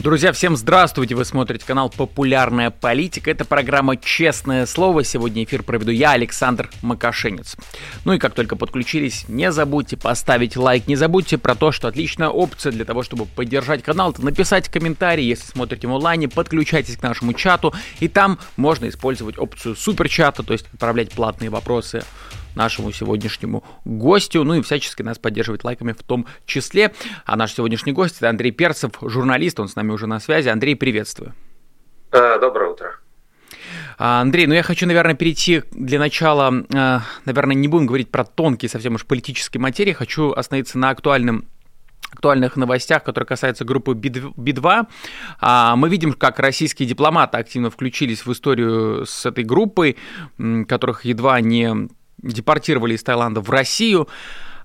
Друзья, всем здравствуйте! Вы смотрите канал «Популярная политика». Это программа «Честное слово». Сегодня эфир проведу я, Александр Макашенец. Ну и как только подключились, не забудьте поставить лайк. Не забудьте про то, что отличная опция для того, чтобы поддержать канал, это написать комментарий. Если смотрите в онлайне, подключайтесь к нашему чату. И там можно использовать опцию суперчата, то есть отправлять платные вопросы нашему сегодняшнему гостю, ну и всячески нас поддерживать лайками в том числе. А наш сегодняшний гость это Андрей Перцев, журналист, он с нами уже на связи. Андрей, приветствую. Э, доброе утро. А, Андрей, ну я хочу, наверное, перейти для начала, э, наверное, не будем говорить про тонкие совсем уж политические материи, хочу остановиться на актуальном актуальных новостях, которые касаются группы Би-2. А, мы видим, как российские дипломаты активно включились в историю с этой группой, которых едва не депортировали из Таиланда в Россию.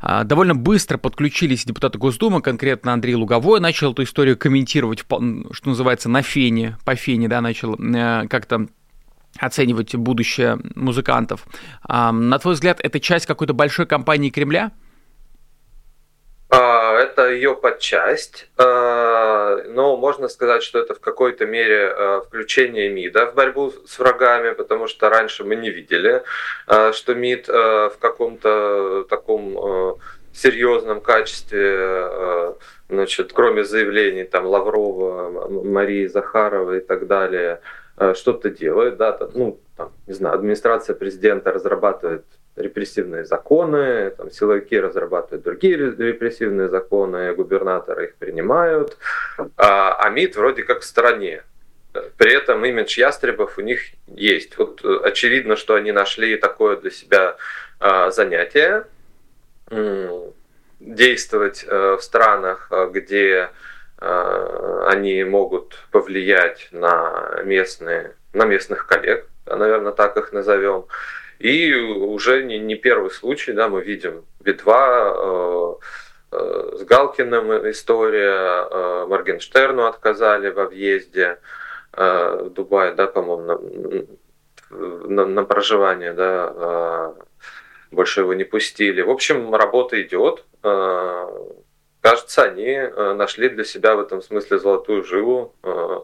А, довольно быстро подключились депутаты Госдумы, конкретно Андрей Луговой начал эту историю комментировать, что называется, на фене, по фене, да, начал э, как-то оценивать будущее музыкантов. На твой взгляд, это часть какой-то большой кампании Кремля? А, это ее подчасть, а, но можно сказать, что это в какой-то мере а, включение МИДа в борьбу с врагами, потому что раньше мы не видели, что МИД в каком-то таком серьезном качестве, значит, кроме заявлений там Лаврова, Марии Захаровой и так далее, что-то делает, да, ну, там, не знаю, администрация президента разрабатывает репрессивные законы, там, силовики разрабатывают другие репрессивные законы, губернаторы их принимают, а, а МИД вроде как в стороне. При этом имидж ястребов у них есть. Вот э, очевидно, что они нашли такое для себя а, занятие действовать э, в странах, где э, они могут повлиять на местные, на местных коллег, наверное, так их назовем. И уже не, не первый случай, да, мы видим Би-2, э, э, с Галкиным история, э, Моргенштерну отказали во въезде э, в Дубай, да, по-моему, на, на, на проживание, да, э, больше его не пустили. В общем, работа идет. Э, кажется, они э, нашли для себя в этом смысле золотую жилу. Э,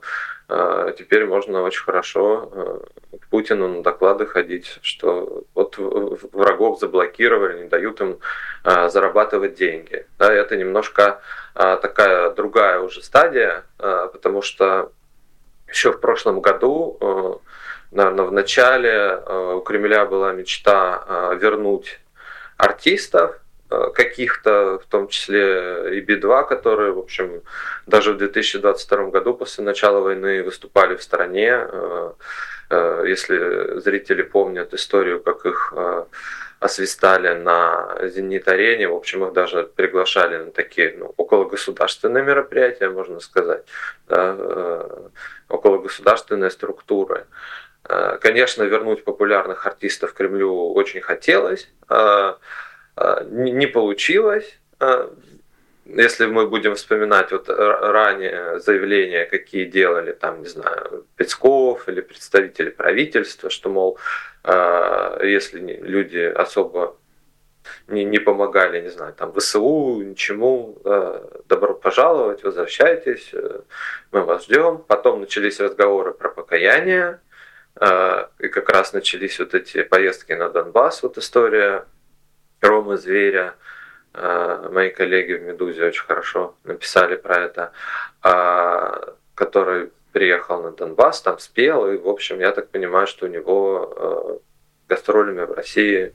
э, теперь можно очень хорошо к Путину на доклады ходить, что вот врагов заблокировали, не дают им зарабатывать деньги. Да, это немножко такая другая уже стадия, потому что еще в прошлом году, наверное, в начале у Кремля была мечта вернуть артистов, каких-то, в том числе и Би-2, которые, в общем, даже в 2022 году после начала войны выступали в стране. Э, э, если зрители помнят историю, как их освистали на «Зенит-арене», в общем, их даже приглашали на такие ну, окологосударственные мероприятия, можно сказать, да, окологосударственные структуры. Конечно, вернуть популярных артистов Кремлю очень хотелось, не получилось. А, если мы будем вспоминать вот ранее заявления, какие делали там, не знаю, Песков или представители правительства, что, мол, а, если люди особо не, не помогали, не знаю, там, ВСУ, ничему, добро пожаловать, возвращайтесь, э, мы вас ждем. Потом начались разговоры про покаяние, и как раз начались вот эти поездки на Донбасс, вот история Ромы Зверя, э, мои коллеги в «Медузе» очень хорошо написали про это, а, который приехал на Донбасс, там спел, и, в общем, я так понимаю, что у него э, гастролями в России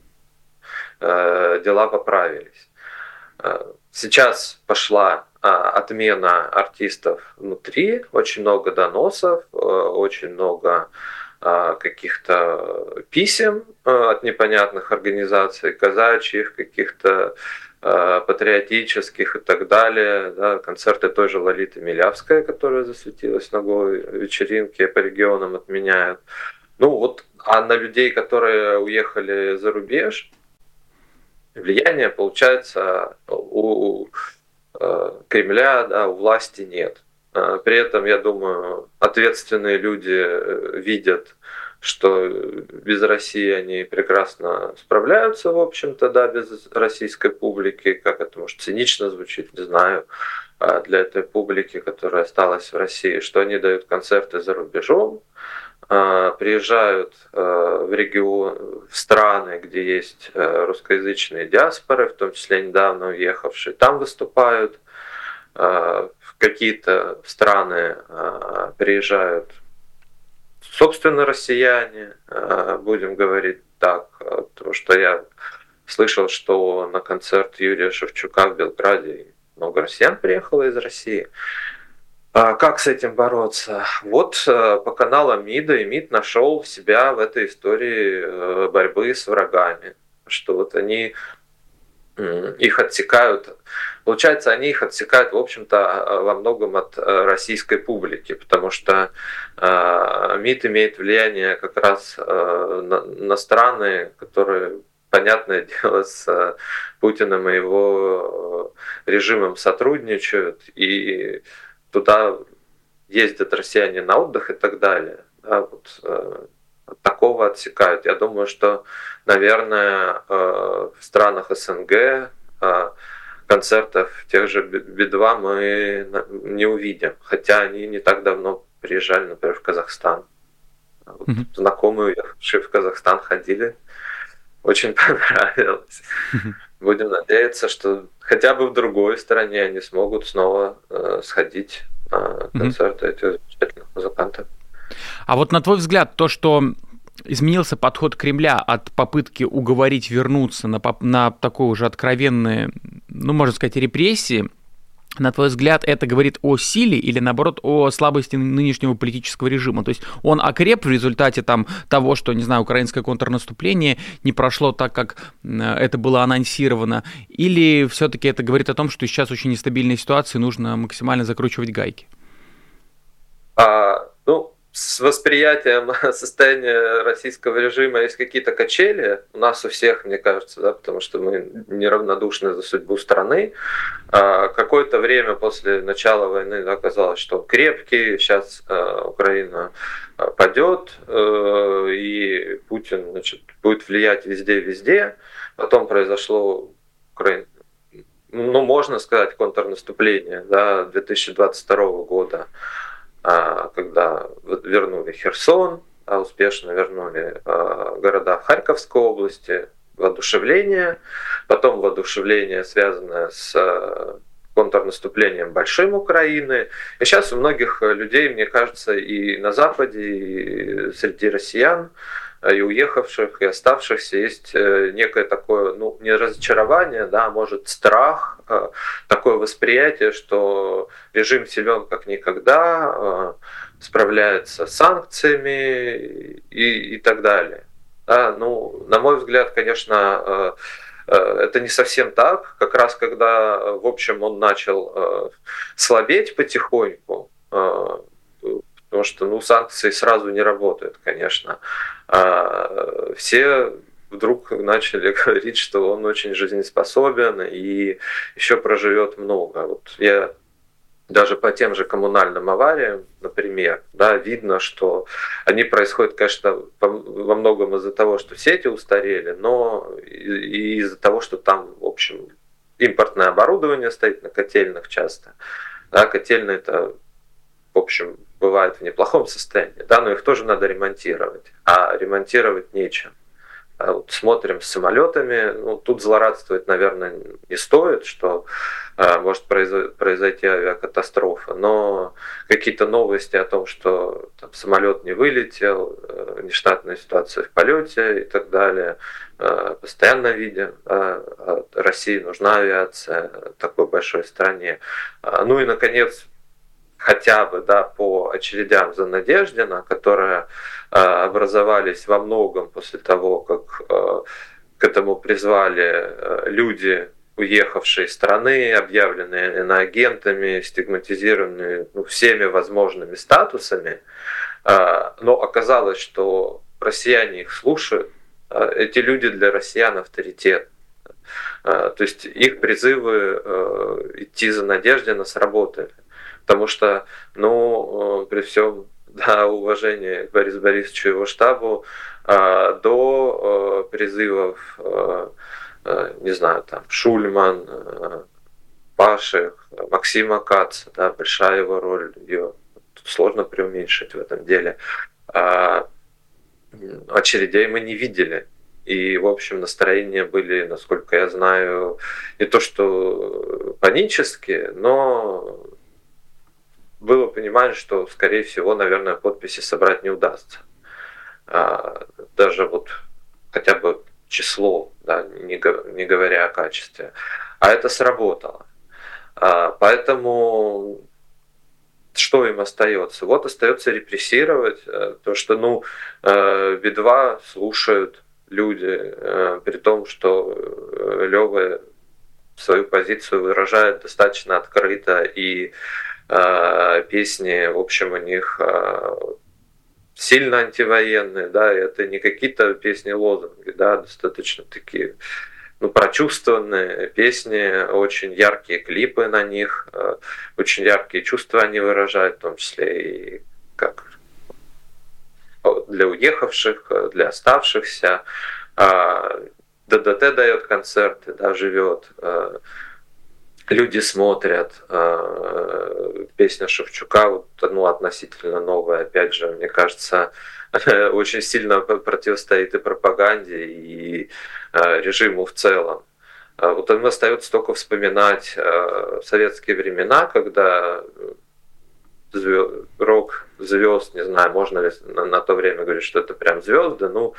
дела поправились. Сейчас пошла а, отмена артистов внутри, очень много доносов, очень много а, каких-то писем а, от непонятных организаций, казачьих, каких-то а, патриотических и так далее. Да, концерты той же Лолиты Милявская, которая засветилась на голой вечеринке, по регионам отменяют. Ну вот, а на людей, которые уехали за рубеж, влияния, получается, у Кремля, да, у власти нет. При этом, я думаю, ответственные люди видят, что без России они прекрасно справляются, в общем-то, да, без российской публики, как это может цинично звучит, не знаю, для этой публики, которая осталась в России, что они дают концерты за рубежом, а, приезжают а, в регион, в страны, где есть а, русскоязычные диаспоры, в том числе недавно уехавшие, там выступают. Какие-то страны приезжают, собственно, россияне, будем говорить так, потому что я слышал, что на концерт Юрия Шевчука в Белграде много россиян приехало из России. А как с этим бороться? Вот по каналам МИДа и МИД нашел себя в этой истории э, борьбы с врагами, что вот они их отсекают. Получается, они их отсекают, в общем-то, во многом от э, российской публики, потому что МИД имеет влияние как раз на страны, которые понятное дело, с Путиным и его режимом сотрудничают, и туда ездят россияне на отдых и так далее. Да, вот, э, такого отсекают. Я думаю, что, наверное, э, в странах СНГ э, концертов тех же Би-2 мы не увидим, хотя они не так давно приезжали, например, в Казахстан. Вот mm-hmm. Знакомые, уехавшие в Казахстан, ходили, очень понравилось. Mm-hmm. Будем надеяться, что хотя бы в другой стране они смогут снова э, сходить на концерты mm-hmm. этих замечательных музыкантов. А вот на твой взгляд, то, что изменился подход Кремля от попытки уговорить вернуться на, на такое уже откровенное, ну, можно сказать, репрессии, на твой взгляд, это говорит о силе или, наоборот, о слабости нынешнего политического режима? То есть он окреп в результате там, того, что, не знаю, украинское контрнаступление не прошло так, как это было анонсировано? Или все-таки это говорит о том, что сейчас очень нестабильная ситуация, и нужно максимально закручивать гайки? А, ну, с восприятием состояния российского режима есть какие-то качели. У нас у всех, мне кажется, да, потому что мы неравнодушны за судьбу страны. А, какое-то время после начала войны да, казалось, что крепкий, сейчас а, Украина а, падет, э, и Путин значит, будет влиять везде-везде. Потом произошло Украина ну, можно сказать, контрнаступление да, 2022 года. А, когда вернули Херсон, а успешно вернули а, города Харьковской области, воодушевление, потом воодушевление, связанное с контрнаступлением большим Украины. И сейчас у многих людей, мне кажется, и на Западе, и среди россиян, и уехавших, и оставшихся есть э, некое такое, ну, не разочарование, да, а может страх, э, такое восприятие, что режим силен как никогда, э, справляется с санкциями и, и так далее. Да, ну, на мой взгляд, конечно, это не совсем так. Как раз когда, в общем, он начал слабеть потихоньку, потому что ну, санкции сразу не работают, конечно. А все вдруг начали говорить, что он очень жизнеспособен и еще проживет много. Вот я даже по тем же коммунальным авариям, например, да, видно, что они происходят, конечно, во многом из-за того, что сети устарели, но и из-за того, что там, в общем, импортное оборудование стоит на котельных часто. Да, котельные это, в общем, бывают в неплохом состоянии, да, но их тоже надо ремонтировать, а ремонтировать нечем. А вот смотрим с самолетами, ну, тут злорадствовать, наверное, не стоит, что э, может произойти авиакатастрофа, но какие-то новости о том, что там, самолет не вылетел, э, нештатная ситуация в полете и так далее, э, постоянно видим. Э, России нужна авиация такой большой стране. Ну и, наконец, хотя бы да, по очередям за Надеждина, которые э, образовались во многом после того, как э, к этому призвали э, люди, уехавшие из страны, объявленные иноагентами, стигматизированные ну, всеми возможными статусами. Э, но оказалось, что россияне их слушают. Э, эти люди для россиян авторитет. Э, то есть их призывы э, идти за Надеждина сработали. Потому что, ну, при всем да, уважении к Борису Борисовичу и его штабу, до призывов, не знаю, там, Шульман, Паши, Максима Каца, да, большая его роль, ее сложно преуменьшить в этом деле. А очередей мы не видели. И, в общем, настроения были, насколько я знаю, не то что панические, но было понимание, что, скорее всего, наверное, подписи собрать не удастся. А, даже вот хотя бы число, да, не, говоря о качестве. А это сработало. А, поэтому что им остается? Вот остается репрессировать, э, то что, ну, э, Би-2 слушают люди, э, при том, что Лева свою позицию выражает достаточно открыто, и песни, в общем, у них сильно антивоенные, да, это не какие-то песни-лозунги, да, достаточно такие ну, прочувствованные песни, очень яркие клипы на них, э, очень яркие чувства они выражают, в том числе и как для уехавших, для оставшихся. ДДТ дает концерты, да, живет. Люди смотрят. Э, песня Шевчука, вот, ну, относительно новая, опять же, мне кажется, очень сильно противостоит и пропаганде, и э, режиму в целом. А вот им остается только вспоминать э, советские времена, когда рок звезд, не знаю, можно ли на, на то время говорить, что это прям звезды, ну,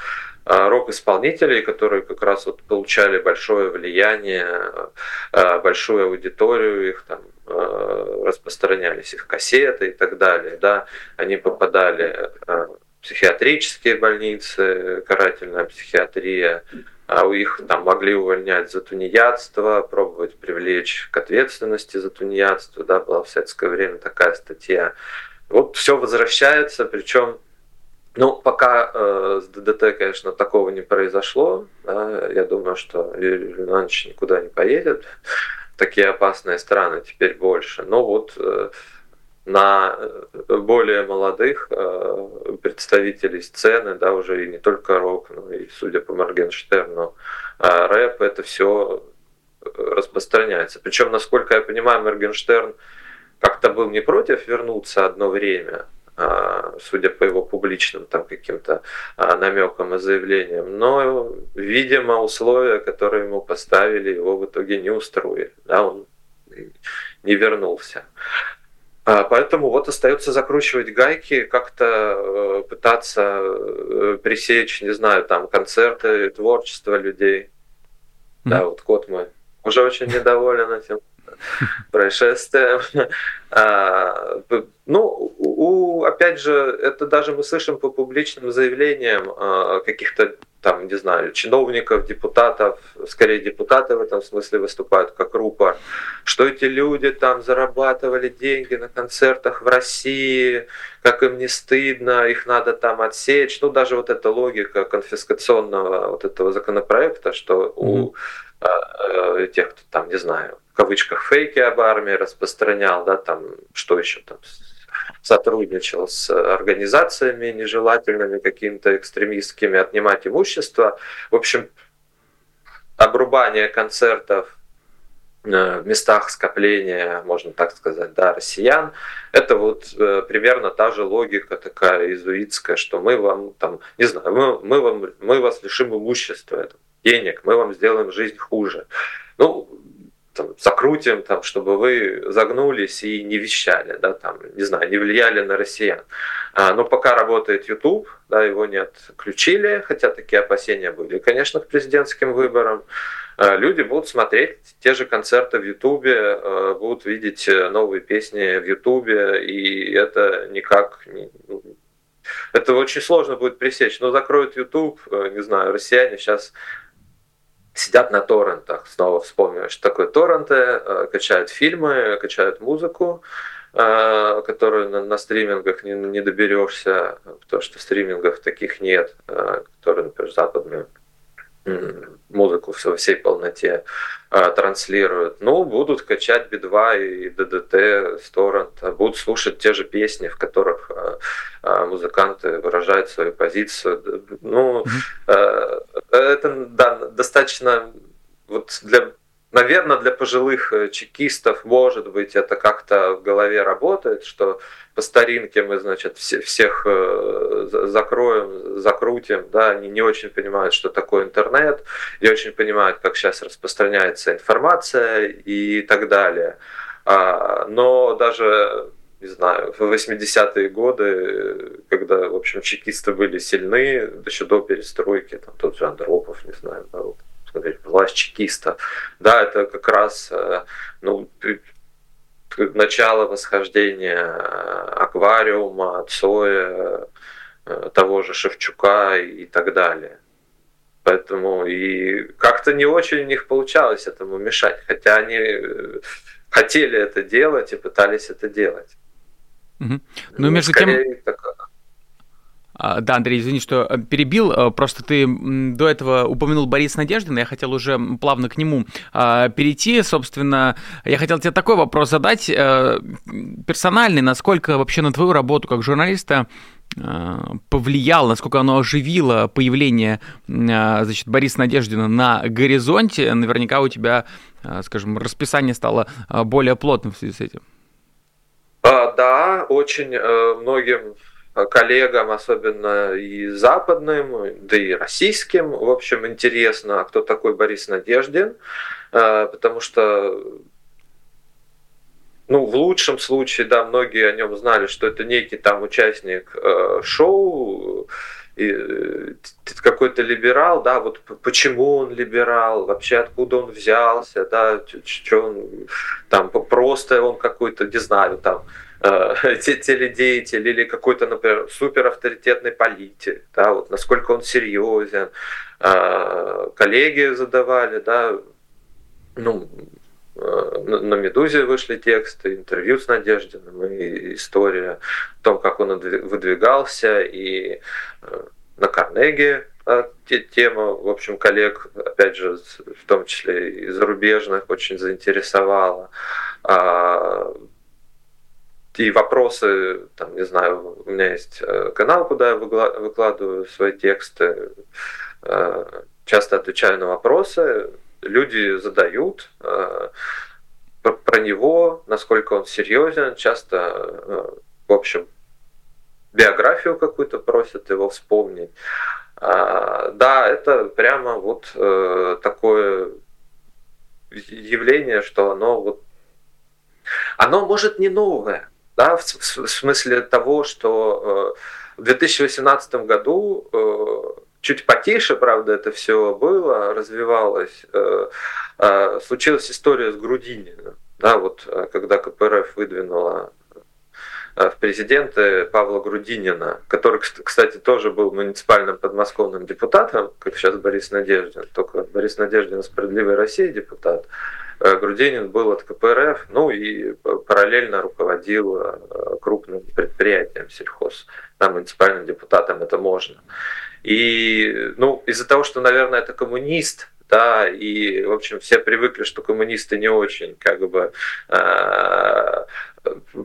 а рок-исполнителей, которые как раз вот получали большое влияние, э, большую аудиторию, их там распространялись их кассеты и так далее, да, они попадали психиатрические больницы, карательная психиатрия, а у их там могли увольнять за тунеядство, пробовать привлечь к ответственности за тунеядство, да, была в советское время такая статья. Вот все возвращается, причем, ну, пока э, с ДДТ, конечно, такого не произошло, да, я думаю, что Юрий Иванович никуда не поедет, такие опасные страны теперь больше, но вот э, на э, более молодых э, представителей сцены, да, уже и не только рок, но и, судя по Моргенштерну, э, рэп, это все распространяется. Причем, насколько я понимаю, Моргенштерн как-то был не против вернуться одно время, судя по его публичным там каким-то намекам и заявлениям, но, видимо, условия, которые ему поставили, его в итоге не устроили, да, он не вернулся. А, поэтому вот остается закручивать гайки, как-то э, пытаться э, пресечь, не знаю, там концерты, творчество людей. Mm. Да, вот кот мой уже очень недоволен этим происшествием. А, ну, у, опять же, это даже мы слышим по публичным заявлениям а, каких-то там, не знаю, чиновников, депутатов, скорее депутаты в этом смысле выступают как рупор, что эти люди там зарабатывали деньги на концертах в России, как им не стыдно, их надо там отсечь. Ну, даже вот эта логика конфискационного вот этого законопроекта, что у э, тех, кто там, не знаю, кавычках фейки об армии распространял, да, там, что еще там, сотрудничал с организациями нежелательными, какими-то экстремистскими, отнимать имущество. В общем, обрубание концертов э, в местах скопления, можно так сказать, да, россиян, это вот э, примерно та же логика такая иезуитская, что мы вам там, не знаю, мы, мы, вам, мы вас лишим имущества, денег, мы вам сделаем жизнь хуже. Ну, там, закрутим, там, чтобы вы загнулись и не вещали, да, там, не знаю, не влияли на россиян. А, но пока работает YouTube, да, его не отключили, хотя такие опасения были. Конечно, к президентским выборам а, люди будут смотреть те же концерты в Ютубе, а, будут видеть новые песни в Ютубе, и это никак ну, это очень сложно будет пресечь. Но закроют YouTube, не знаю, россияне сейчас сидят на торрентах. Снова вспомню, что такое торренты, э, качают фильмы, качают музыку, э, которую на, на стримингах не, не доберешься, потому что стримингов таких нет, э, которые, например, западные музыку во всей полноте а, транслируют. Ну, будут качать Би-2 и ДДТ с торрента, будут слушать те же песни, в которых а, музыканты выражают свою позицию. Ну, mm-hmm. это да, достаточно вот для Наверное, для пожилых э, чекистов, может быть, это как-то в голове работает, что по старинке мы, значит, все, всех э, закроем, закрутим, да, они не очень понимают, что такое интернет, не очень понимают, как сейчас распространяется информация и так далее. А, но даже не знаю, в 80-е годы, когда, в общем, чекисты были сильны, еще до перестройки, там тот же Андропов, не знаю, да, смотреть, власть чекиста. Да, это как раз э, ну, начало восхождения э, аквариума, Цоя, э, того же Шевчука и так далее. Поэтому и как-то не очень у них получалось этому мешать, хотя они хотели это делать и пытались это делать. Угу. Ну, ну, между тем... Так, да, Андрей, извини, что э, перебил. Э, просто ты до этого упомянул Бориса Надеждина, я хотел уже плавно к нему а, перейти. Собственно, я хотел тебе такой вопрос задать, э, персональный, насколько вообще на твою работу как журналиста повлияло, насколько оно оживило появление значит, Бориса Надеждина на горизонте. Наверняка у тебя, скажем, расписание стало более плотным в связи с этим. А, да, очень многим коллегам, особенно и западным, да и российским, в общем, интересно, кто такой Борис Надеждин, э, потому что ну, в лучшем случае, да, многие о нем знали, что это некий там участник э, шоу, и, э, какой-то либерал, да, вот почему он либерал, вообще откуда он взялся, да, что он там просто он какой-то, не знаю, там э, теледеятель или какой-то, например, суперавторитетный политик, да, вот насколько он серьезен. Э, коллеги задавали, да, ну, э, на Медузе вышли тексты, интервью с Надеждиным и история о том, как он выдвигался, и э, на Карнеге тема, в общем, коллег, опять же, в том числе и зарубежных, очень заинтересовала. И вопросы, там, не знаю, у меня есть э, канал, куда я выкладываю свои тексты, э, часто отвечаю на вопросы, люди задают э, про него, насколько он серьезен, часто, в общем, биографию какую-то просят его вспомнить. А, да, это прямо вот такое явление, что оно вот оно может не новое, да, в, в смысле того, что э, в 2018 году э, чуть потише, правда, это все было, развивалось. Э, случилась история с Грудининым, да, вот когда КПРФ выдвинула в президенты Павла Грудинина, который, кстати, тоже был муниципальным подмосковным депутатом, как сейчас Борис Надеждин, только Борис Надеждин «Справедливой России» депутат, Грудинин был от КПРФ, ну и параллельно руководил э, крупным предприятием сельхоз. Там муниципальным депутатам это можно. И ну, из-за того, что, наверное, это коммунист, да, и, в общем, все привыкли, что коммунисты не очень, как бы, э,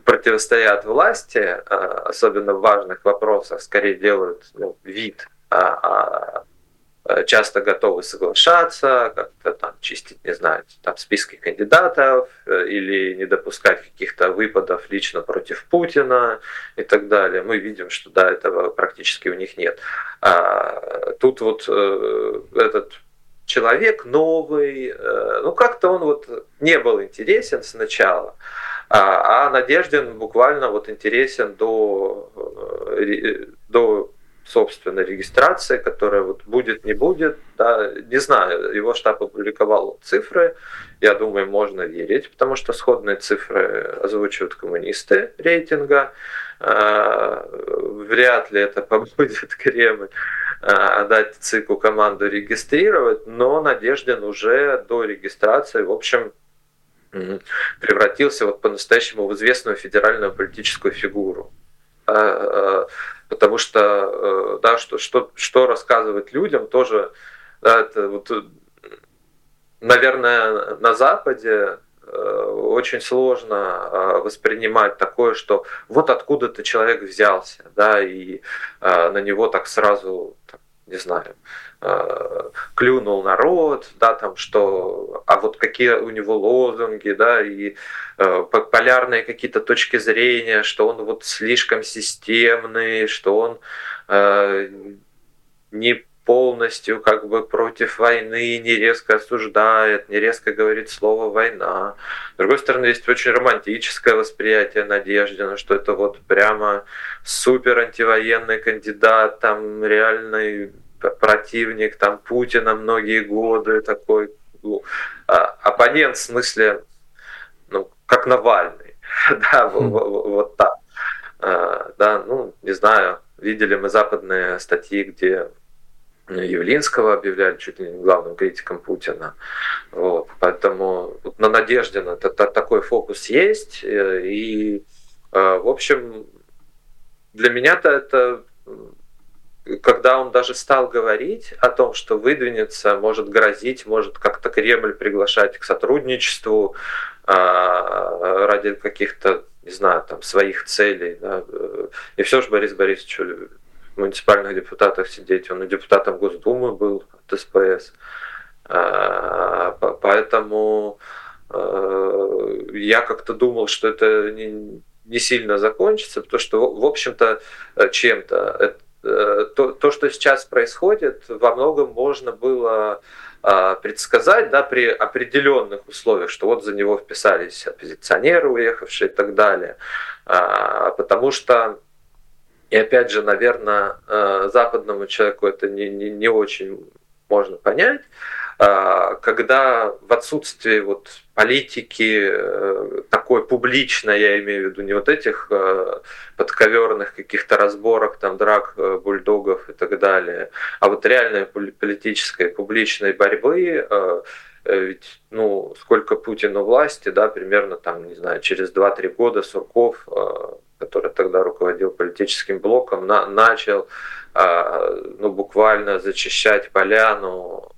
противостоят власти, э, особенно в важных вопросах, скорее делают ну, вид, а, а Э, часто готовы соглашаться, как-то чистить, не знаю, там списки кандидатов э, или не допускать каких-то выпадов лично против Путина и так далее. Мы видим, что да, этого практически у них нет. А тут вот э, этот человек новый, ну как-то он вот не был интересен сначала, а, а Надеждин буквально вот интересен до, до собственно, регистрация, которая вот будет, не будет, да, не знаю, его штаб опубликовал цифры, я думаю, можно верить, потому что сходные цифры озвучивают коммунисты рейтинга, а, вряд ли это побудет Кремль а, дать ЦИКу команду регистрировать, но Надеждин уже до регистрации, в общем, превратился вот по-настоящему в известную федеральную политическую фигуру. А, потому что, э, да, что, что, что рассказывать людям тоже Да, это вот, наверное, на Западе Э, очень сложно э, воспринимать такое, что вот откуда-то человек взялся, да, и э, на него так сразу, не знаю, клюнул народ, да, там что, а вот какие у него лозунги, да, и полярные какие-то точки зрения, что он вот слишком системный, что он не полностью как бы против войны, не резко осуждает, не резко говорит слово «война». С другой стороны, есть очень романтическое восприятие Надеждина, что это вот прямо супер антивоенный кандидат, там реальный противник там Путина многие годы, такой а, оппонент в смысле, ну, как Навальный, да, вот, вот так. А, да, ну, не знаю, видели мы западные статьи, где Явлинского объявляли чуть ли не главным критиком Путина. Вот. Поэтому вот на Надежде на такой фокус есть. Э, и, э, в общем, для меня-то это когда он даже стал говорить о том, что выдвинется, может грозить, может как-то Кремль приглашать к сотрудничеству э, ради каких-то, не знаю, там своих целей. Да. И все же Борис Борисович муниципальных депутатах сидеть. Он и депутатом Госдумы был от СПС. А, поэтому а, я как-то думал, что это не, сильно закончится, потому что, в общем-то, чем-то э, то, то, что сейчас происходит, во многом можно было а, предсказать да, при определенных условиях, что вот за него вписались оппозиционеры, уехавшие и так далее. Потому что и опять же, наверное, э, западному человеку это не, не, не очень можно понять, а, когда в отсутствии вот политики э, такой публичной, я имею в виду не вот этих э, подковерных каких-то разборок, там драк бульдогов и так далее, а вот реальной политической публичной борьбы, ведь, ну, сколько Путину власти, да, примерно там, не знаю, через 2-3 года Сурков который тогда руководил политическим блоком, на, начал а, ну, буквально зачищать поляну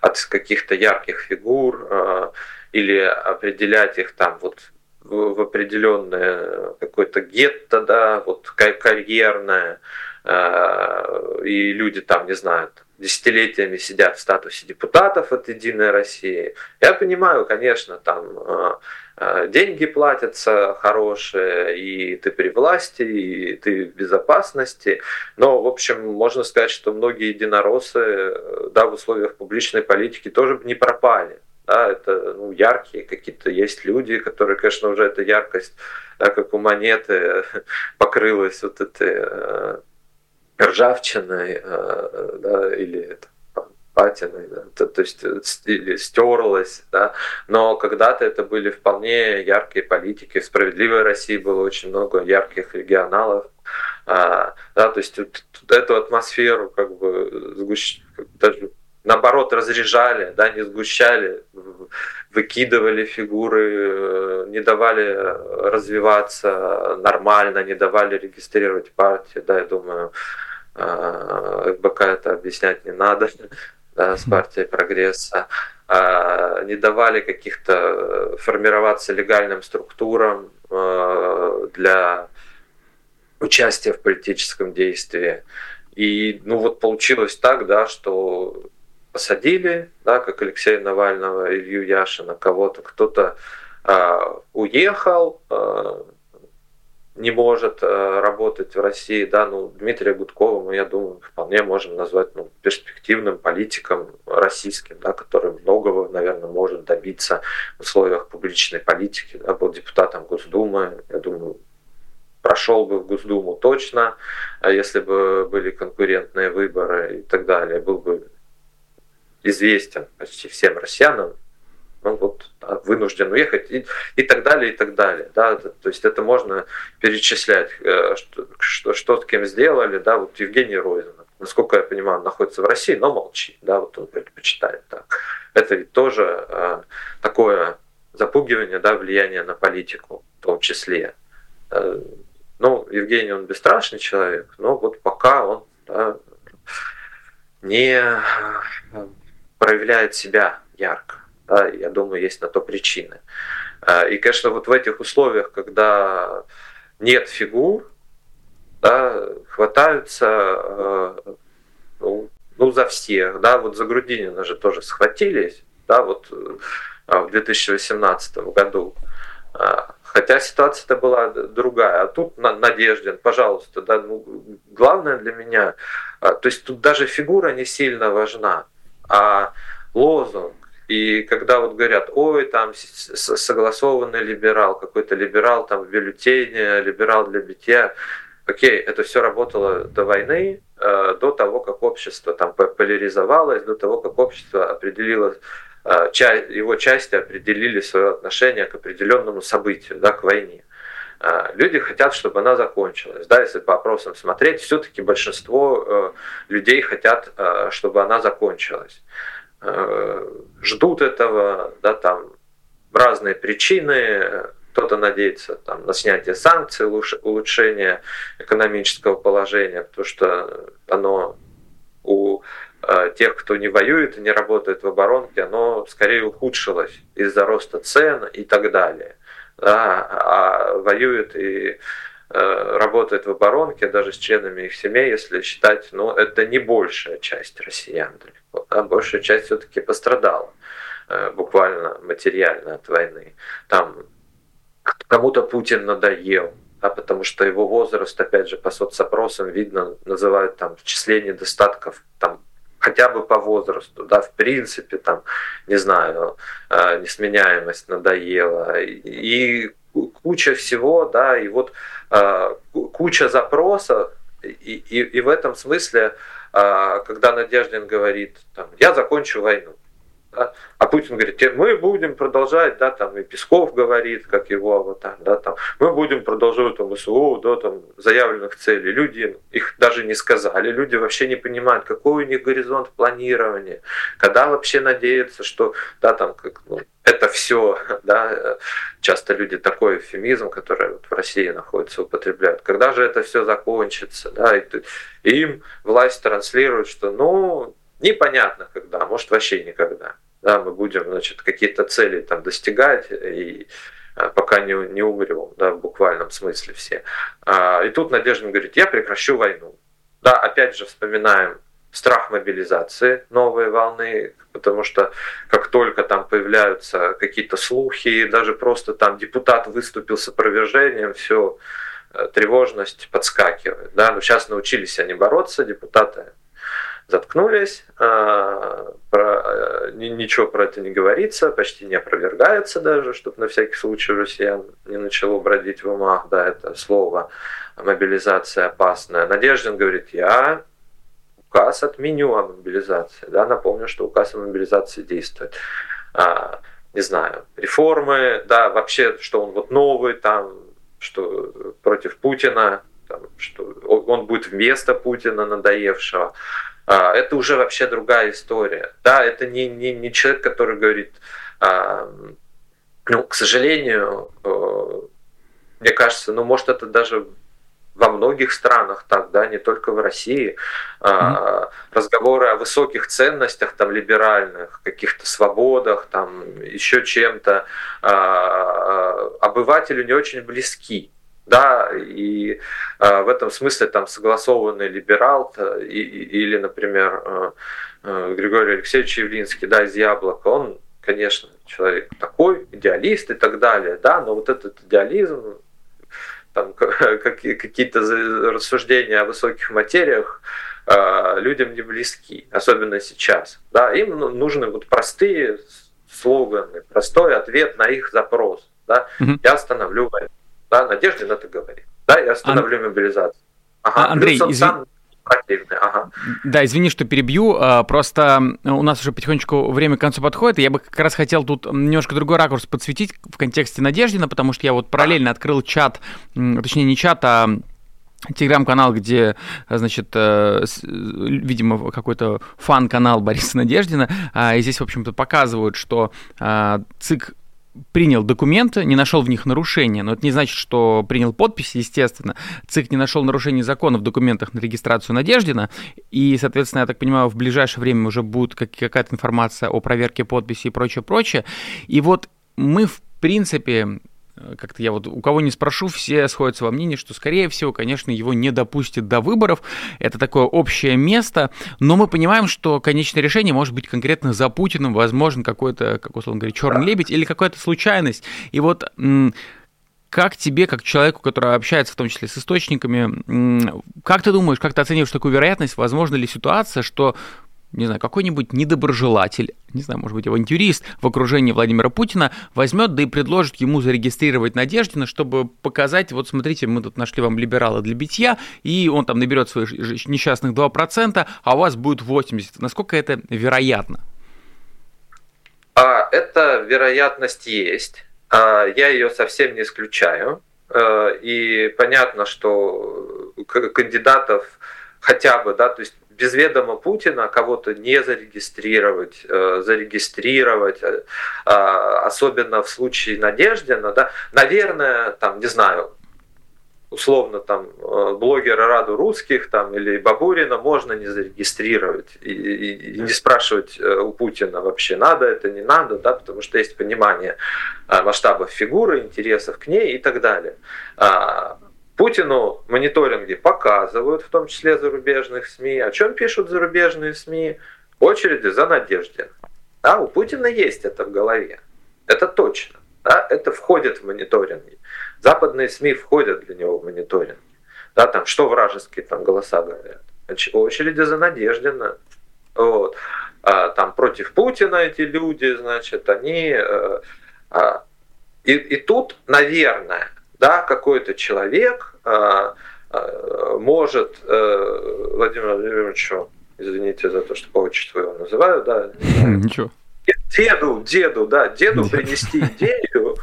от каких-то ярких фигур или определять их там вот в определенное какое-то гетто, да, вот карьерное, а, и люди там, не знаю, десятилетиями сидят в статусе депутатов от Единой России. Я понимаю, конечно, там Э, деньги платятся хорошие, и ты при власти, и ты в безопасности. Но, в общем, можно сказать, что многие единороссы э, да, в условиях публичной политики тоже не пропали. Да, это ну, яркие какие-то есть люди, которые, конечно, уже эта яркость, да, как у монеты, покрылась вот этой э, ржавчиной да, или патиной, да, то, то есть э, или стерлась, да, но когда-то это были вполне яркие политики. В «Справедливой России» было очень много ярких регионалов, а, да, то есть вот, эту атмосферу как бы сгущ... даже наоборот разряжали, да, не сгущали, выкидывали фигуры, э, не давали развиваться нормально, не давали регистрировать партию, да, я думаю, а, ФБК это объяснять не надо да, с партией прогресса, а, не давали каких-то э, формироваться легальным структурам э, для участия в политическом действии. И ну вот получилось так, да, что посадили, да, как Алексея Навального, Илью Яшина, кого-то, кто-то э, уехал, э, не может э, работать в России, да, ну, Дмитрия Гудкова мы, я думаю, вполне можем назвать ну, перспективным политиком российским, да, который многого, наверное, может добиться в условиях публичной политики, да, был депутатом Госдумы, я думаю, прошел бы в Госдуму точно, а если бы были конкурентные выборы и так далее, был бы известен почти всем россиянам, ну вот да, вынужден уехать и, и так далее, и так далее. Да, то есть это можно перечислять, э, что, что, что с кем сделали, да, вот Евгений Розин, насколько я понимаю, он находится в России, но молчит, да, вот он предпочитает так. Это ведь тоже э, такое запугивание, да, влияние на политику в том числе. Э, ну, Евгений, он бесстрашный человек, но вот пока он да, не проявляет себя ярко. Да, я думаю, есть на то причины. Э, и, конечно, вот в этих условиях, когда нет фигур, да, хватаются ну, ну, за всех, да, вот за Грудинина же тоже схватились, да, вот в 2018 году. Хотя ситуация-то была другая. А тут Надеждин, пожалуйста, да, ну, главное для меня, то есть тут даже фигура не сильно важна, а лозунг. И когда вот говорят, ой, там согласованный либерал, какой-то либерал там в бюллетене, либерал для битья, окей, это все работало до войны, а, до того, как общество там поляризовалось, до того, как общество определило Э, его части определили свое отношение к определенному событию, да, к войне. Э, люди хотят, чтобы она закончилась. Да, если по опросам смотреть, все-таки большинство э, людей хотят, чтобы она закончилась. Ждут этого, да, там разные причины. Кто-то надеется там, на снятие санкций, улучшение экономического положения, потому что оно у Э, тех, кто не воюет и не работает в оборонке, оно скорее ухудшилось из-за роста цен и так далее. Да, а воюет и э, работает в оборонке, даже с членами их семей, если считать, ну, это не большая часть россиян далеко. Да, большая часть все-таки пострадала э, буквально материально от войны. Там кому-то Путин надоел, да, потому что его возраст, опять же, по соцопросам видно, называют там в числе недостатков там хотя бы по возрасту, да, в принципе, там, не знаю, э, несменяемость надоела, и куча всего, да, и вот э, куча запросов, и, и, и в этом смысле, э, когда Надеждин говорит, там, я закончу войну, да? А Путин говорит, мы будем продолжать, да, там и Песков говорит, как его аватар, да, там, мы будем продолжать там СУ, да, там, заявленных целей. Люди их даже не сказали, люди вообще не понимают, какой у них горизонт планирования, когда вообще надеяться, что, да, там, как, ну, это все, да, часто люди такой эвфемизм, который вот в России находится, употребляют. Когда же это все закончится, да, и, и им власть транслирует, что, ну, непонятно когда, может вообще никогда да, мы будем, значит, какие-то цели там достигать и а, пока не, не умрем, да, в буквальном смысле все. А, и тут Надежда говорит, я прекращу войну. Да, опять же вспоминаем страх мобилизации новой волны, потому что как только там появляются какие-то слухи, даже просто там депутат выступил с опровержением, все, э, тревожность подскакивает. Да? Но сейчас научились они бороться, депутаты заткнулись, а, про, э, ничего про это не говорится, почти не опровергается даже, чтобы на всякий случай россиян не начало бродить в умах, да, это слово мобилизация опасная. Надеждин говорит, я указ отменю о мобилизации, да, напомню, что указ о мобилизации действует. А, не знаю, реформы, да, вообще, что он вот новый там, что против Путина, там, что он будет вместо Путина надоевшего. А, это уже вообще другая история. Да, это не, не, не человек, который говорит, а, ну, к сожалению, э, мне кажется, ну, может, это даже во многих странах так, да, не только в России, mm-hmm. разговоры о высоких ценностях, там, либеральных, каких-то свободах, там, еще чем-то, обывателю не очень близки да, и э, в этом смысле там согласованный либерал и, или, например, э, э, Григорий Алексеевич Явлинский, да, из Яблока, он, конечно, человек такой, идеалист и так далее, да, но вот этот идеализм, там какие-то рассуждения о высоких материях э, людям не близки, особенно сейчас, да, им ну, нужны вот простые слоганы, простой ответ на их запрос, да, угу. я остановлю войну да, Надеждин это говорит. Да, я остановлю Ан... мобилизацию. Ага, а, Андрей, извини. Сам... Ага. Да, извини, что перебью. А, просто у нас уже потихонечку время к концу подходит, и я бы как раз хотел тут немножко другой ракурс подсветить в контексте Надеждина, потому что я вот параллельно открыл чат, точнее не чат, а телеграм-канал, где, значит, э, видимо, какой-то фан-канал Бориса Надеждина, а, и здесь, в общем-то, показывают, что ЦИК принял документы, не нашел в них нарушения, но это не значит, что принял подписи, естественно. ЦИК не нашел нарушений закона в документах на регистрацию Надеждина, и, соответственно, я так понимаю, в ближайшее время уже будет какая-то информация о проверке подписи и прочее, прочее. И вот мы, в принципе, как-то я вот у кого не спрошу, все сходятся во мнении, что, скорее всего, конечно, его не допустят до выборов. Это такое общее место, но мы понимаем, что конечное решение может быть конкретно за Путиным, возможно, какой-то, как условно говоря, черный лебедь или какая-то случайность. И вот как тебе, как человеку, который общается в том числе с источниками, как ты думаешь, как ты оцениваешь такую вероятность, возможно ли ситуация, что не знаю, какой-нибудь недоброжелатель, не знаю, может быть, авантюрист в окружении Владимира Путина возьмет, да и предложит ему зарегистрировать Надеждина, чтобы показать, вот смотрите, мы тут нашли вам либерала для битья, и он там наберет своих несчастных 2%, а у вас будет 80%. Насколько это вероятно? А, эта вероятность есть. А, я ее совсем не исключаю. А, и понятно, что кандидатов хотя бы, да, то есть без ведома Путина кого-то не зарегистрировать, э, зарегистрировать, э, а, особенно в случае Надеждина, да, наверное, там, не знаю, условно там э, блогера Раду русских там или Бабурина можно не зарегистрировать и, и, и не спрашивать у Путина вообще надо это не надо, да, потому что есть понимание масштабов фигуры, интересов к ней и так далее. Путину мониторинги показывают, в том числе зарубежных СМИ. О чем пишут зарубежные СМИ? Очереди за Надеждин. Да, у Путина есть это в голове. Это точно. Да, это входит в мониторинги. Западные СМИ входят для него в мониторинги. Да, там, что вражеские там голоса говорят. Очереди за Надеждина. Вот. А, там против Путина эти люди, значит, они... А, а, и, и тут, наверное, да, какой-то человек а, а, может э, Владимир Владимировичу, извините за то, что по отчеству его называю, да, ничего. Деду, деду, да, деду принести идею,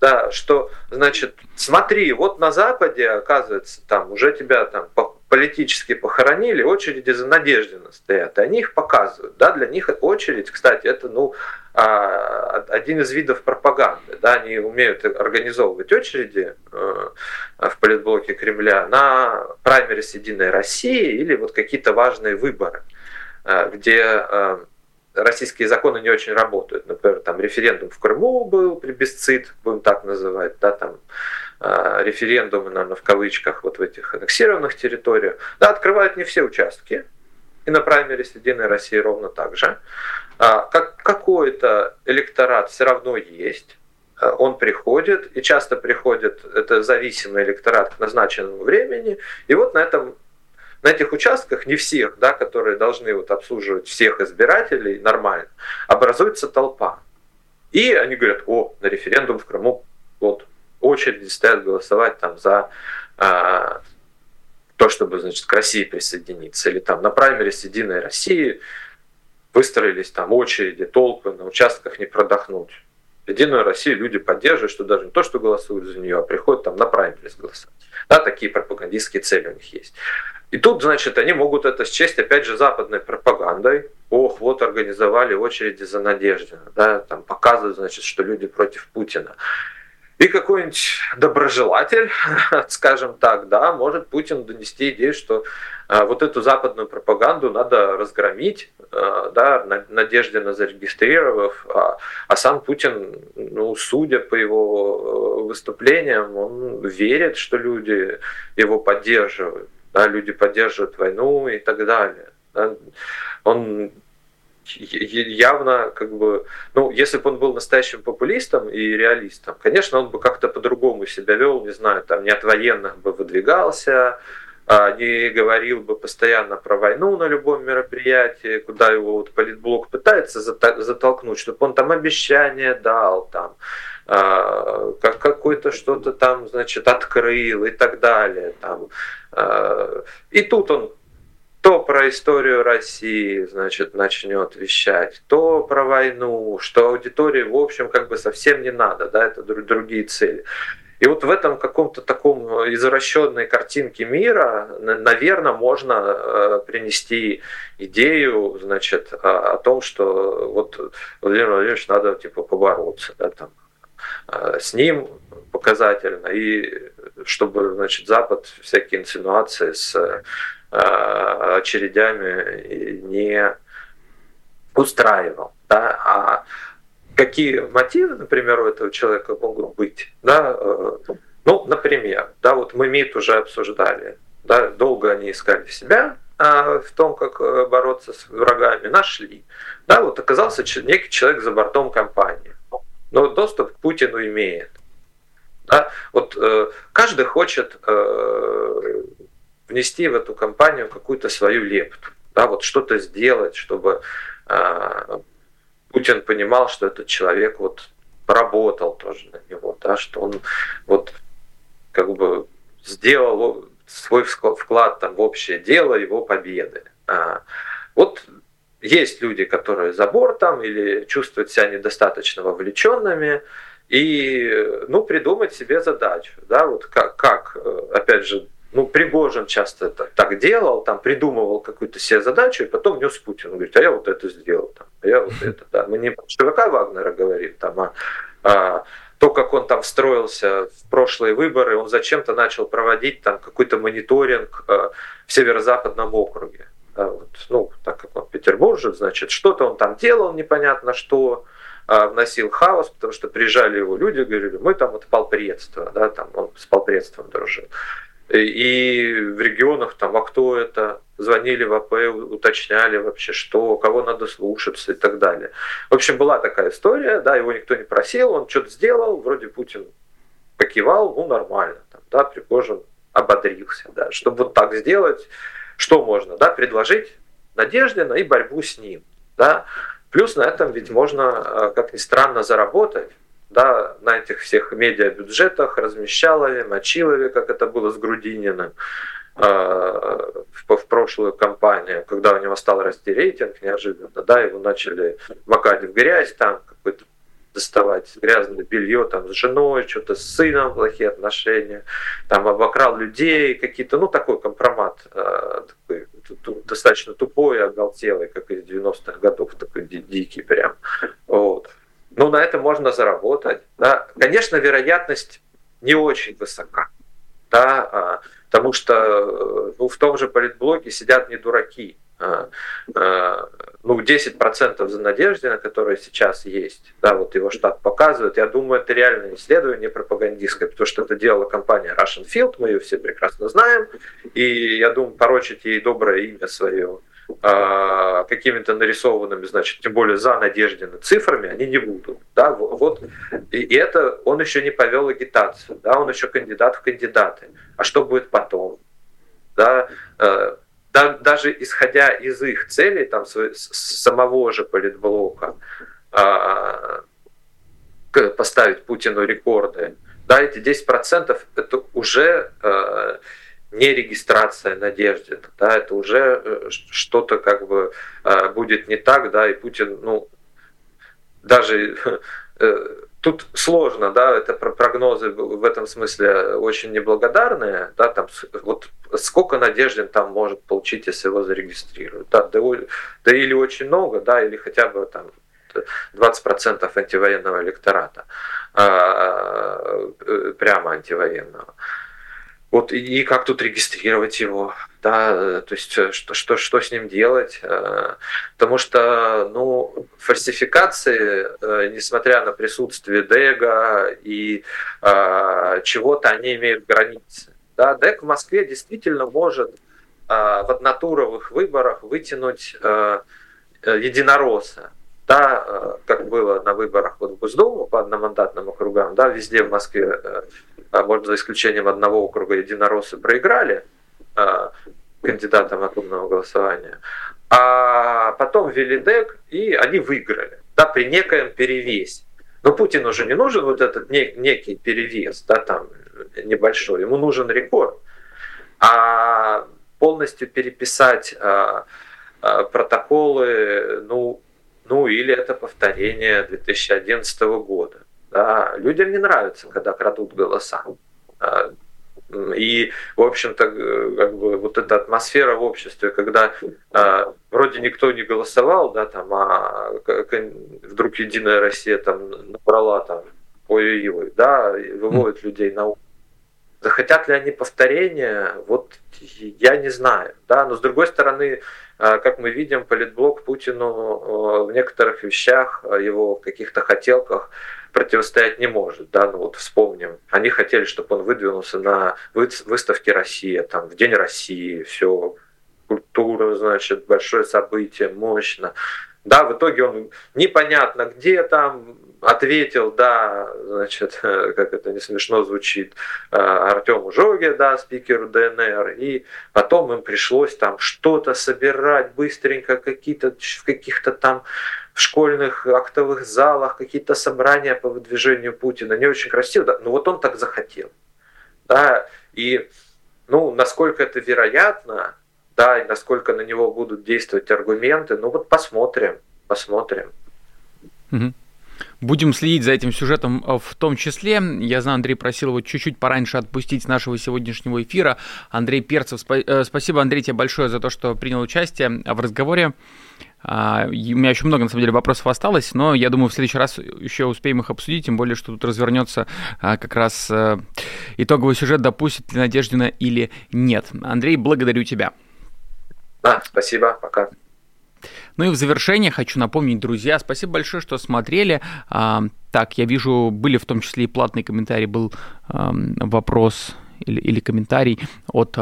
да, что, значит, смотри, вот на Западе, оказывается, там уже тебя там политически похоронили, очереди за Надеждина стоят, и они их показывают. Да, для них очередь, кстати, это ну, а, один из видов пропаганды. Да, они умеют организовывать очереди э, в политблоке Кремля на праймерис Единой России или вот какие-то важные выборы, э, где э, российские законы не очень работают. Например, там референдум в Крыму был, плебисцит, будем так называть, да, там референдумы, наверное, в кавычках, вот в этих аннексированных территориях, да, открывают не все участки, и на праймерис Единой России ровно так же. А, как, какой-то электорат все равно есть, э, он приходит, и часто приходит, это зависимый электорат к назначенному времени, и вот на этом на этих участках, не всех, да, которые должны вот обслуживать всех избирателей нормально, образуется толпа. И они говорят, о, на референдум в Крыму вот очереди стоят голосовать там за а, то, чтобы, значит, к России присоединиться. Или там на праймерис Единой России выстроились там очереди, толпы, на участках не продохнуть. Единую Россию люди поддерживают, что даже не то, что голосуют за нее, а приходят там на праймерис голосовать. Да, такие пропагандистские цели у них есть. И тут, значит, они могут это счесть, опять же, западной пропагандой. Ох, вот организовали очереди за Надеждина, да, там показывают, значит, что люди против Путина. И какой-нибудь доброжелатель, скажем так, да, может Путин донести идею, что а, вот эту западную пропаганду надо разгромить, а, да, Надеждина зарегистрировав, а, а сам Путин, ну, судя по его э, выступлениям, он верит, что люди его поддерживают, да, люди поддерживают войну и так далее. Да. Он явно как бы, ну, если бы он был настоящим популистом и реалистом, конечно, он бы как-то по-другому себя вел, не знаю, там не от военных бы выдвигался, а не говорил бы постоянно про войну на любом мероприятии, куда его вот политблок пытается затолкнуть, чтобы он там обещание дал, там, а, как какой-то что-то там, значит, открыл и так далее. Там. А, и тут он то про историю России, значит, начнет вещать, то про войну, что аудитории, в общем, как бы совсем не надо, да, это другие цели. И вот в этом каком-то таком извращенной картинке мира, наверное, можно э, принести идею, значит, о том, что вот Владимир Владимирович надо типа побороться, да, там, с ним показательно, и чтобы, значит, Запад всякие инсинуации с очередями не устраивал. Да? А какие мотивы, например, у этого человека могут быть? Да? Ну, например, да, вот мы МИД уже обсуждали, да, долго они искали себя, а в том, как э, бороться с врагами, нашли. Да, вот оказался некий человек за бортом компании, но доступ к Путину имеет. Да, вот э, каждый хочет э, внести в эту компанию какую-то свою лепту, да, вот что-то сделать, чтобы э, Путин понимал, что этот человек вот поработал тоже на него, да, что он вот как бы сделал свой вклад там, в общее дело его победы. А, вот есть люди, которые за бортом или чувствуют себя недостаточно вовлеченными, и ну, придумать себе задачу. Да, вот как, как, э, опять же, ну, Пригожин часто это так делал, там придумывал какую-то себе задачу, и потом нес Путину, говорит, а я вот это сделал, там, а я вот это, да. Мы не про ЧВК Вагнера говорим, там, а, а то, как он там встроился в прошлые выборы, он зачем-то начал проводить там какой-то мониторинг э, в северо-западном округе. Да, вот, ну, так как он петербуржец, значит, что-то он там делал непонятно что, э, вносил хаос, потому что приезжали его люди, говорили, мы там от полпредства, да, там он с полпредством дружил. И в регионах там, а кто это? Звонили в АП, уточняли вообще, что, кого надо слушаться и так далее. В общем, была такая история, да, его никто не просил, он что-то сделал, вроде Путин покивал, ну нормально, там, да, Пригожин ободрился, да, чтобы вот так сделать, что можно, да, предложить Надеждина и борьбу с ним, да, плюс на этом ведь можно, э, как ни странно, заработать, да, на этих всех медиабюджетах, размещалове, мочилове, как это было с Грудининым э, в, прошлую кампанию, когда у него стал расти рейтинг неожиданно, да, его начали макать в грязь, там какой-то доставать грязное белье там с женой, что-то с сыном плохие отношения, там обокрал людей какие-то, ну такой компромат, э, такой, достаточно тупой, оголтелый, как из 90-х годов, такой дикий прям. Вот ну, на этом можно заработать. Да. Конечно, вероятность не очень высока, да, а, потому что э, ну, в том же политблоке сидят не дураки. А, а, ну, 10% за Надеждина, которые сейчас есть, да, вот его штат показывает, я думаю, это реальное исследование пропагандистское, потому что это делала компания Russian Field, мы ее все прекрасно знаем, и я думаю, порочить ей доброе имя свое а, какими-то нарисованными, значит, тем более за Надеждина цифрами, они не будут. Да, вот, и это он еще не повел агитацию, да, он еще кандидат в кандидаты. А что будет потом? Да, э, да, даже исходя из их целей, там, самого же политблока, а, поставить Путину рекорды, да, эти 10% это уже э, не регистрация надежды, да, это уже э, что-то как бы э, будет не так, да, и Путин, ну, даже э, тут сложно, да, это прогнозы в этом смысле очень неблагодарные, да, там вот сколько Надеждин там может получить, если его зарегистрируют, да, да, да или очень много, да, или хотя бы там 20% антивоенного электората, а, прямо антивоенного. Вот и как тут регистрировать его, да, то есть э, что, что, что с ним делать, э, потому что, ну, фальсификации, э, несмотря на присутствие ДЭГа и чего-то, они имеют границы. Да, ДЭГ в Москве действительно может в однотуровых выборах вытянуть единоросса, да, как было на выборах вот в Госдуму по одномандатным округам, да, везде в Москве а, может, за исключением одного округа единороссы проиграли а, кандидатам от умного голосования, а потом ввели ДЭК, и они выиграли, да, при некоем перевесе. Но Путину же не нужен вот этот некий перевес, да, там небольшой, ему нужен рекорд. А полностью переписать протоколы, ну, ну или это повторение 2011 года. Да, людям не нравится, когда крадут голоса. А, и, в общем-то, как бы вот эта атмосфера в обществе, когда э, вроде никто не голосовал, да, там, а вдруг Единая Россия там набрала там ой-ой-ой, да, выводят людей на улицу. Захотят ли они повторения, вот я не знаю, да, но с другой стороны, как мы видим, политблок Путину в некоторых вещах, его в каких-то хотелках противостоять не может. Да? Ну вот вспомним, они хотели, чтобы он выдвинулся на выставке Россия, там, в День России, все, культура, значит, большое событие, мощно. Да, в итоге он непонятно где там ответил, да, значит, как это не смешно звучит, э, Артему Жоге, да, спикеру ДНР, и потом им пришлось там что-то собирать быстренько, какие-то в каких-то там в школьных актовых залах, какие-то собрания по выдвижению Путина. Не очень красиво, да? но вот он так захотел. Да? И ну, насколько это вероятно, да, и насколько на него будут действовать аргументы, ну вот посмотрим, посмотрим. Будем следить за этим сюжетом э, в том числе. Я знаю, Андрей просил его чуть-чуть пораньше отпустить с нашего сегодняшнего эфира. Андрей Перцев, э, спасибо, Андрей, тебе большое за то, что принял участие в разговоре. А, у меня еще много, на самом деле, вопросов осталось, но я думаю, в следующий раз еще успеем их обсудить, тем более, что тут развернется а, как раз э, итоговый сюжет, допустит ли Надеждина или нет. Андрей, благодарю тебя. Да, спасибо, пока. Ну и в завершение хочу напомнить, друзья, спасибо большое, что смотрели. А, так, я вижу, были в том числе и платные комментарии, был вопрос или, или комментарий от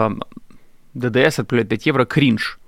ДДС от 5 евро кринж.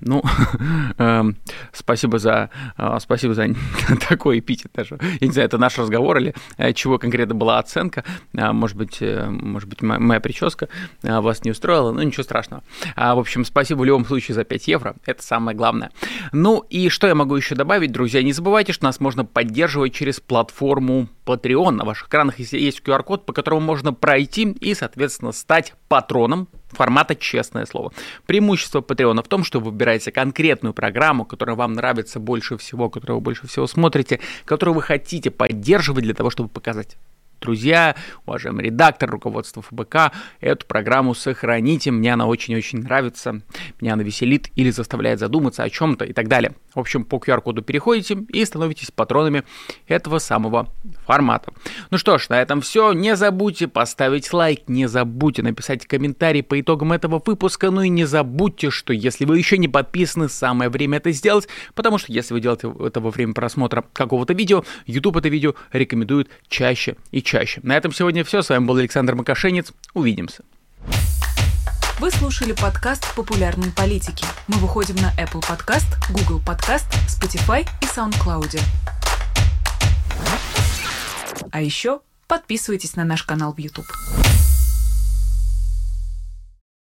Ну, эм, спасибо за, э, спасибо за такой эпитет даже. Я не знаю, это наш разговор или э, чего конкретно была оценка. Э, может быть, может быть, моя прическа вас не устроила, но ничего страшного. В общем, спасибо в любом случае за 5 евро, это самое главное. Ну и что я могу еще добавить, друзья? Не забывайте, что нас можно поддерживать через платформу Patreon. На ваших экранах есть QR-код, по которому можно пройти и, соответственно, стать патроном формата «Честное слово». Преимущество Patreon в том, что вы выбираете конкретную программу, которая вам нравится больше всего, которую вы больше всего смотрите, которую вы хотите поддерживать для того, чтобы показать друзья, уважаемый редактор, руководство ФБК, эту программу сохраните, мне она очень-очень нравится, меня она веселит или заставляет задуматься о чем-то и так далее. В общем, по QR-коду переходите и становитесь патронами этого самого формата. Ну что ж, на этом все. Не забудьте поставить лайк, не забудьте написать комментарий по итогам этого выпуска, ну и не забудьте, что если вы еще не подписаны, самое время это сделать, потому что если вы делаете это во время просмотра какого-то видео, YouTube это видео рекомендует чаще и чаще. На этом сегодня все. С вами был Александр Макашенец. Увидимся. Вы слушали подкаст «Популярные политики». Мы выходим на Apple Podcast, Google Podcast, Spotify и SoundCloud. А еще подписывайтесь на наш канал в YouTube.